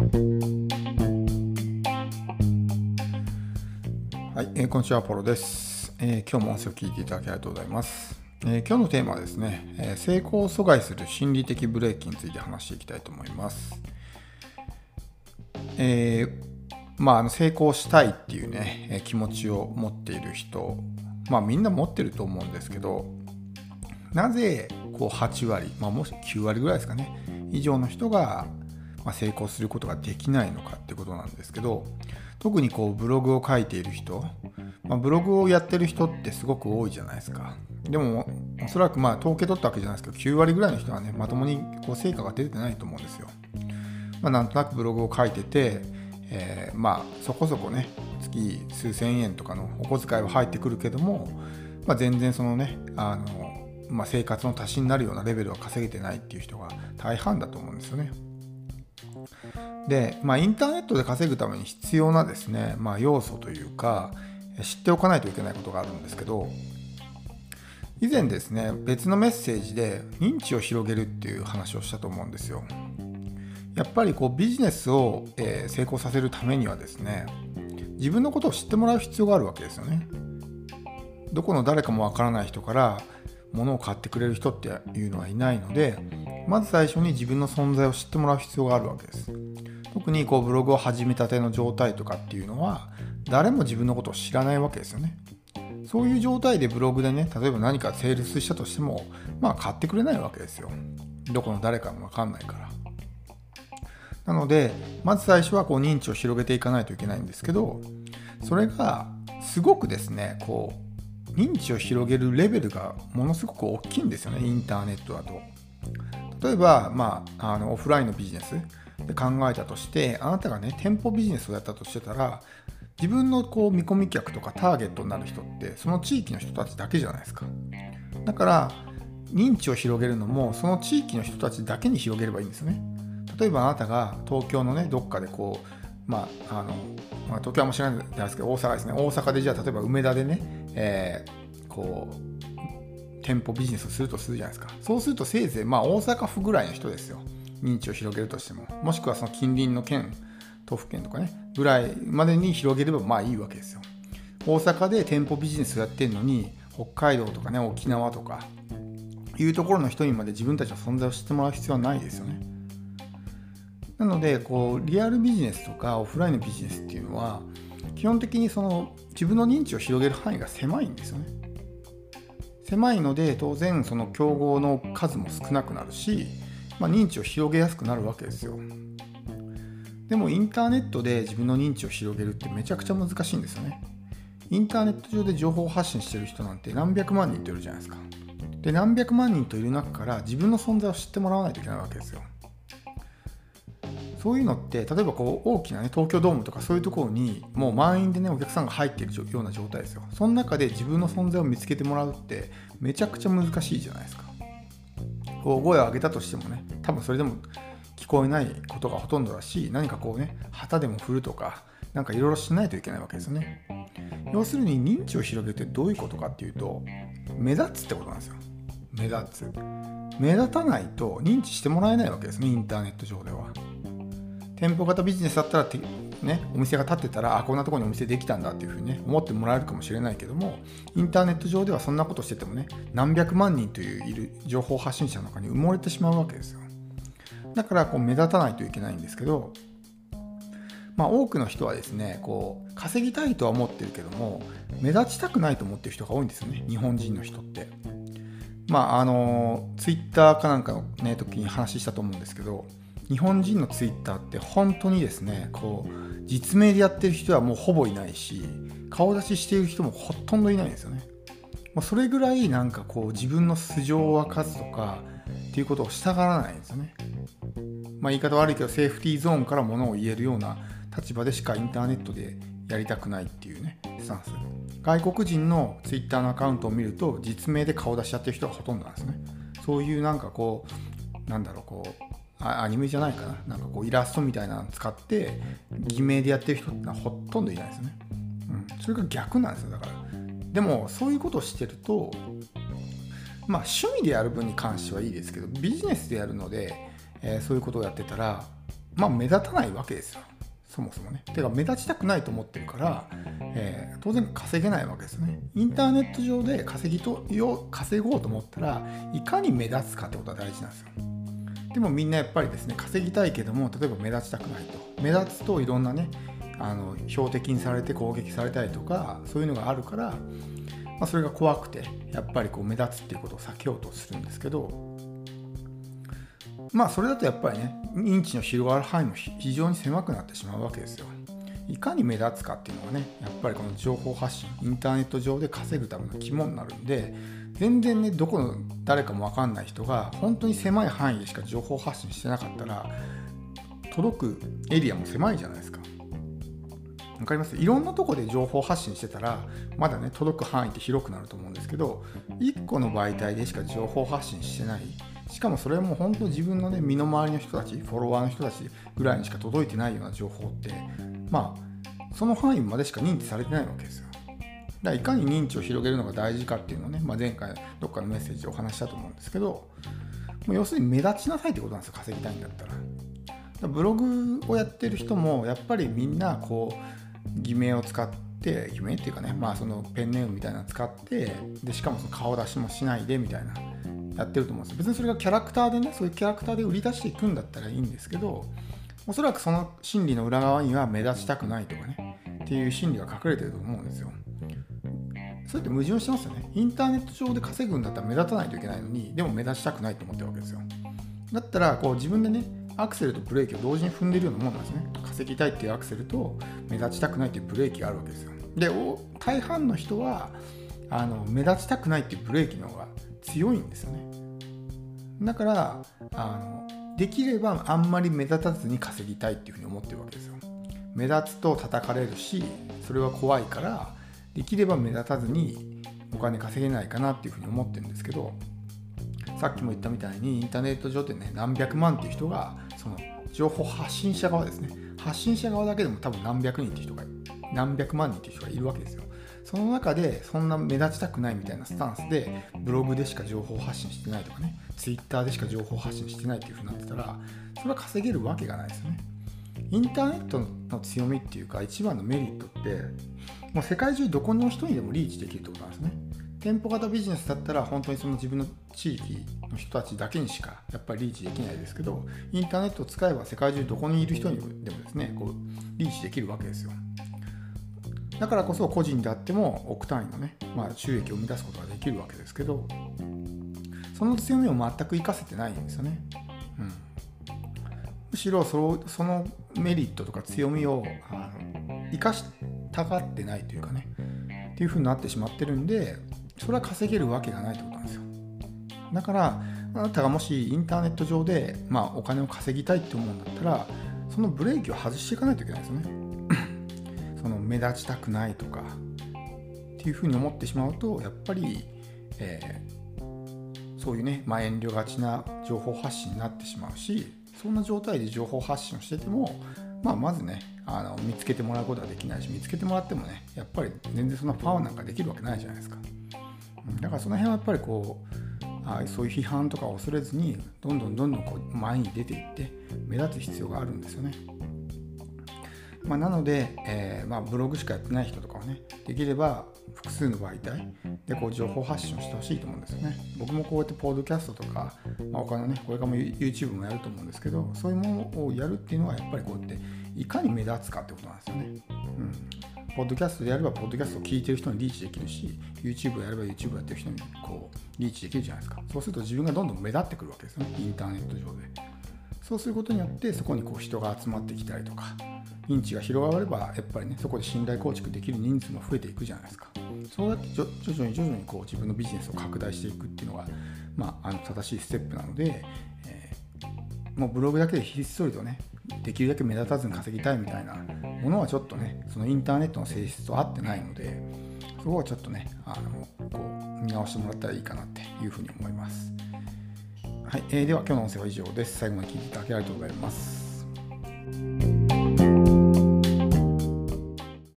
はい、えー、こんにちは、ポロです、えー、今日も音声を聞いていただきありがとうございます。えー、今日のテーマはですね、え成功を阻害する心理的ブレーキについて話していきたいと思います。えまあ、あの成功したいっていうね、え気持ちを持っている人、まあみんな持ってると思うんですけど、なぜこう8割、まあ、もし9割ぐらいですかね、以上の人がま成功することができないのかってことなんですけど、特にこうブログを書いている人、まあ、ブログをやってる人ってすごく多いじゃないですか。でも、おそらくまあ統計取ったわけじゃないですけど、9割ぐらいの人はね、まともにこう成果が出てないと思うんですよ。まあ、なんとなくブログを書いてて、えー、まあそこそこね、月数千円とかのお小遣いは入ってくるけども、まあ、全然そのね、あのまあ、生活の足しになるようなレベルは稼げてないっていう人が大半だと思うんですよね。で、まあ、インターネットで稼ぐために必要なですね、まあ、要素というか知っておかないといけないことがあるんですけど以前ですね別のメッセージで認知を広げるっていう話をしたと思うんですよ。やっぱりこうビジネスを、え成功させるためにはですね自分のことを知ってもらう必要があるわけですよね。どこの誰かもわからない人から物を買ってくれる人っていうのはいないのでまず最初に自分の存在を知ってもらう必要があるわけです。特にこうブログを始めたての状態とかっていうのは誰も自分のことを知らないわけですよね。そういう状態でブログでね例えば何かセールスしたとしてもまあ買ってくれないわけですよ。どこの誰かもわかんないから。なのでまず最初はこう認知を広げていかないといけないんですけどそれがすごくですねこう認知を広げるレベルがものすごく大きいんですよねインターネットだと。例えば、まあ、あのオフラインのビジネスで考えたとしてあなたがね店舗ビジネスをやったとしてたら自分のこう見込み客とかターゲットになる人ってその地域の人たちだけじゃないですか。だから認知を広げるのもその地域の人たちだけに広げればいいんですね。例えばあなたが東京のねどっかでこうまああの、まあ、東京はも知らないですけど大阪ですね。大阪でじゃあ例えば梅田でね、えー、こう店舗ビジネスをするとするじゃないですか。そうするとせいぜいまあ大阪府ぐらいの人ですよ。認知を広げるとしても。もしくはその近隣の県都府県とかね。ぐらいまでに広げればまあいいわけですよ。大阪で店舗ビジネスをやってるのに北海道とかね沖縄とかいうところの人にまで自分たちの存在を知ってもらう必要はないですよね。なのでこうリアルビジネスとかオフラインのビジネスっていうのは基本的にその自分の認知を広げる範囲が狭いんですよね。狭いので当然その競合の数も少なくなるしまあ、認知を広げやすくなるわけですよ。でもインターネットで自分の認知を広げるってめちゃくちゃ難しいんですよね。インターネット上で情報発信してる人なんて何百万人といるじゃないですか。で何百万人といる中から自分の存在を知ってもらわないといけないわけですよ。そういうのって例えばこう大きな、ね、東京ドームとかそういうところにもう満員でねお客さんが入っているような状態ですよ。その中で自分の存在を見つけてもらうってめちゃくちゃ難しいじゃないですか。大声を上げたとしてもね多分それでも聞こえないことがほとんどだし何かこうね旗でも振るとか何かいろいろしないといけないわけですよね。要するに認知を広げてどういうことかっていうと目立つってことなんですよ。目立つ。目立たないと認知してもらえないわけですねインターネット上では。店舗型ビジネスだったらね、お店が建ってたらあこんなとこにお店できたんだっていうふうにね思ってもらえるかもしれないけどもインターネット上ではそんなことしててもね何百万人といういる情報発信者の中に埋もれてしまうわけですよ。だからこう目立たないといけないんですけどまあ多くの人はですねこう稼ぎたいとは思ってるけども目立ちたくないと思ってる人が多いんですよね日本人の人って。まああのツイッターかなんかのね時に話したと思うんですけど日本人のツイッターって本当にですねこう実名でやってる人はもうほぼいないし顔出ししている人もほとんどいないんですよね。まそれぐらいなんかこう自分の素性を明かすとかっていうことをしたがらないんですよね。まあ、言い方悪いけどセーフティーゾーンからものを言えるような立場でしかインターネットでやりたくないっていうねスタンス。外国人のツイッターのアカウントを見ると実名で顔出しちゃってる人がほとんどなんですね。そういうなんかこうなんだろうこうアニメじゃないかな。なんかこうイラストみたいなの使って偽名でやってる人ってのはほとんどいないですね、うん、それが逆なんですよだから。でもそういうことをしてるとまあ趣味でやる分に関してはいいですけどビジネスでやるので、えー、そういうことをやってたらまあ目立たないわけですよ。そもそもね。てか目立ちたくないと思ってるから、えー、当然稼げないわけですね。インターネット上で稼ぎとよ稼ごうと思ったらいかに目立つかってことは大事なんですよ。でもみんなやっぱりですね稼ぎたいけども例えば目立ちたくないと。目立つといろんなねあの標的にされて攻撃されたりとかそういうのがあるから、まあ、それが怖くてやっぱりこう目立つっていうことを避けようとするんですけどまあそれだとやっぱりね認知の広がる範囲も非常に狭くなってしまうわけですよ。いかに目立つかっていうのがねやっぱりこの情報発信インターネット上で稼ぐための肝になるんで全然ねどこの誰かも分かんない人が本当に狭い範囲でしか情報発信してなかったら届くエリアも狭いじゃないですか。わかります？いろんなとこで情報発信してたらまだね届く範囲って広くなると思うんですけど1個の媒体でしか情報発信してないしかもそれも本当自分のね身の回りの人たちフォロワーの人たちぐらいにしか届いてないような情報ってまあその範囲までしか認知されてないわけですよ。だからいかに認知を広げるのが大事かっていうのをね、まあ、前回どっかのメッセージでお話したと思うんですけどもう要するに目立ちなさいってことなんですよ稼ぎたいんだった。らブログをやってる人もやっぱりみんなこう偽名を使って偽名っていうかねまあそのペンネームみたいなの使ってでしかもその顔出しもしないでみたいなやってると思うんです別にそれがキャラクターでねそういうキャラクターで売り出していくんだったらいいんですけどおそらくその心理の裏側には目立ちたくないとかねっていう心理が隠れてると思うんですよ。それって矛盾してますよね。インターネット上で稼ぐんだったら目立たないといけないのにでも目立ちたくないと思ってるわけですよ。だったらこう自分でねアクセルとブレーキを同時に踏んでるようなもんなんですね。稼ぎたいっていうアクセルと目立ちたくないっていうブレーキがあるわけですよ。で大半の人はあの目立ちたくないっていうブレーキの方が強いんですよね。だからあのできればあんまり目立たずに稼ぎたいっていうふうに思ってるわけですよ。目立つと叩かれるしそれは怖いからできれば目立たずにお金稼げないかなっていうふうに思ってるんですけどさっきも言ったみたいにインターネット上でね何百万っていう人がその情報発信者側ですね。発信者側だけでも多分何百人っていう人が何百万人っていう人がいるわけですよ。その中でそんな目立ちたくないみたいなスタンスでブログでしか情報発信してないとかねツイッターでしか情報発信してないっていう風になってたらそれは稼げるわけがないですよね。インターネットの強みっていうか一番のメリットってもう世界中どこの人にでもリーチできるってことなんですね。店舗型ビジネスだったら本当にその自分の地域の人たちだけにしかやっぱりリーチできないですけどインターネットを使えば世界中どこにいる人にでもですねこうリーチできるわけですよ。だからこそ個人であっても億単位のね、まあ、収益を生み出すことができるわけですけどその強みを全く活かせてないんですよね、うん、むしろそそのメリットとか強みをあの生かしたがってないというかねっていうふうになってしまってるんでそれは稼げるわけがないってことなんですよ。だからあなたがもしインターネット上で、まあ、お金を稼ぎたいって思うんだったらそのブレーキを外していかないといけないですよね。その目立ちたくないとかっていうふうに思ってしまうとやっぱり、えー、そういうね、まあ、遠慮がちな情報発信になってしまうしそんな状態で情報発信をしてても、まあ、まずねあの見つけてもらうことはできないし見つけてもらってもねやっぱり全然そんなパワーなんかできるわけないじゃないですか。だからその辺はやっぱりこうあそういう批判とかを恐れずにどんどんどんどんこう前に出ていって目立つ必要があるんですよね。まあ、なので、えー、まあ、ブログしかやってない人とかはねできれば複数の媒体でこう情報発信をしてほしいと思うんですよね。僕もこうやってポッドキャストとか、まあ、他のねこれからも YouTube もやると思うんですけどそういうものをやるっていうのはやっぱりこうやっていかに目立つかってことなんですよね、うん、ポッドキャストでやればポッドキャストを聞いてる人にリーチできるし YouTube をやれば YouTube やってる人にこうリーチできるじゃないですか。そうすると自分がどんどん目立ってくるわけですよねインターネット上で。そうすることによってそこにこう人が集まってきたりとか認知が広がればやっぱりねそこで信頼構築できる人数も増えていくじゃないですか。そうやって徐々に徐々にこう自分のビジネスを拡大していくっていうのが、まあ、あの正しいステップなので、えー、もうブログだけでひっそりとねできるだけ目立たずに稼ぎたいみたいなものはちょっとねそのインターネットの性質と合ってないのでそこはちょっとねあのこう見直してもらったらいいかなっていうふうに思います。はい、えー、では今日の音声は以上です。最後まで聞いていただきありがとうございます。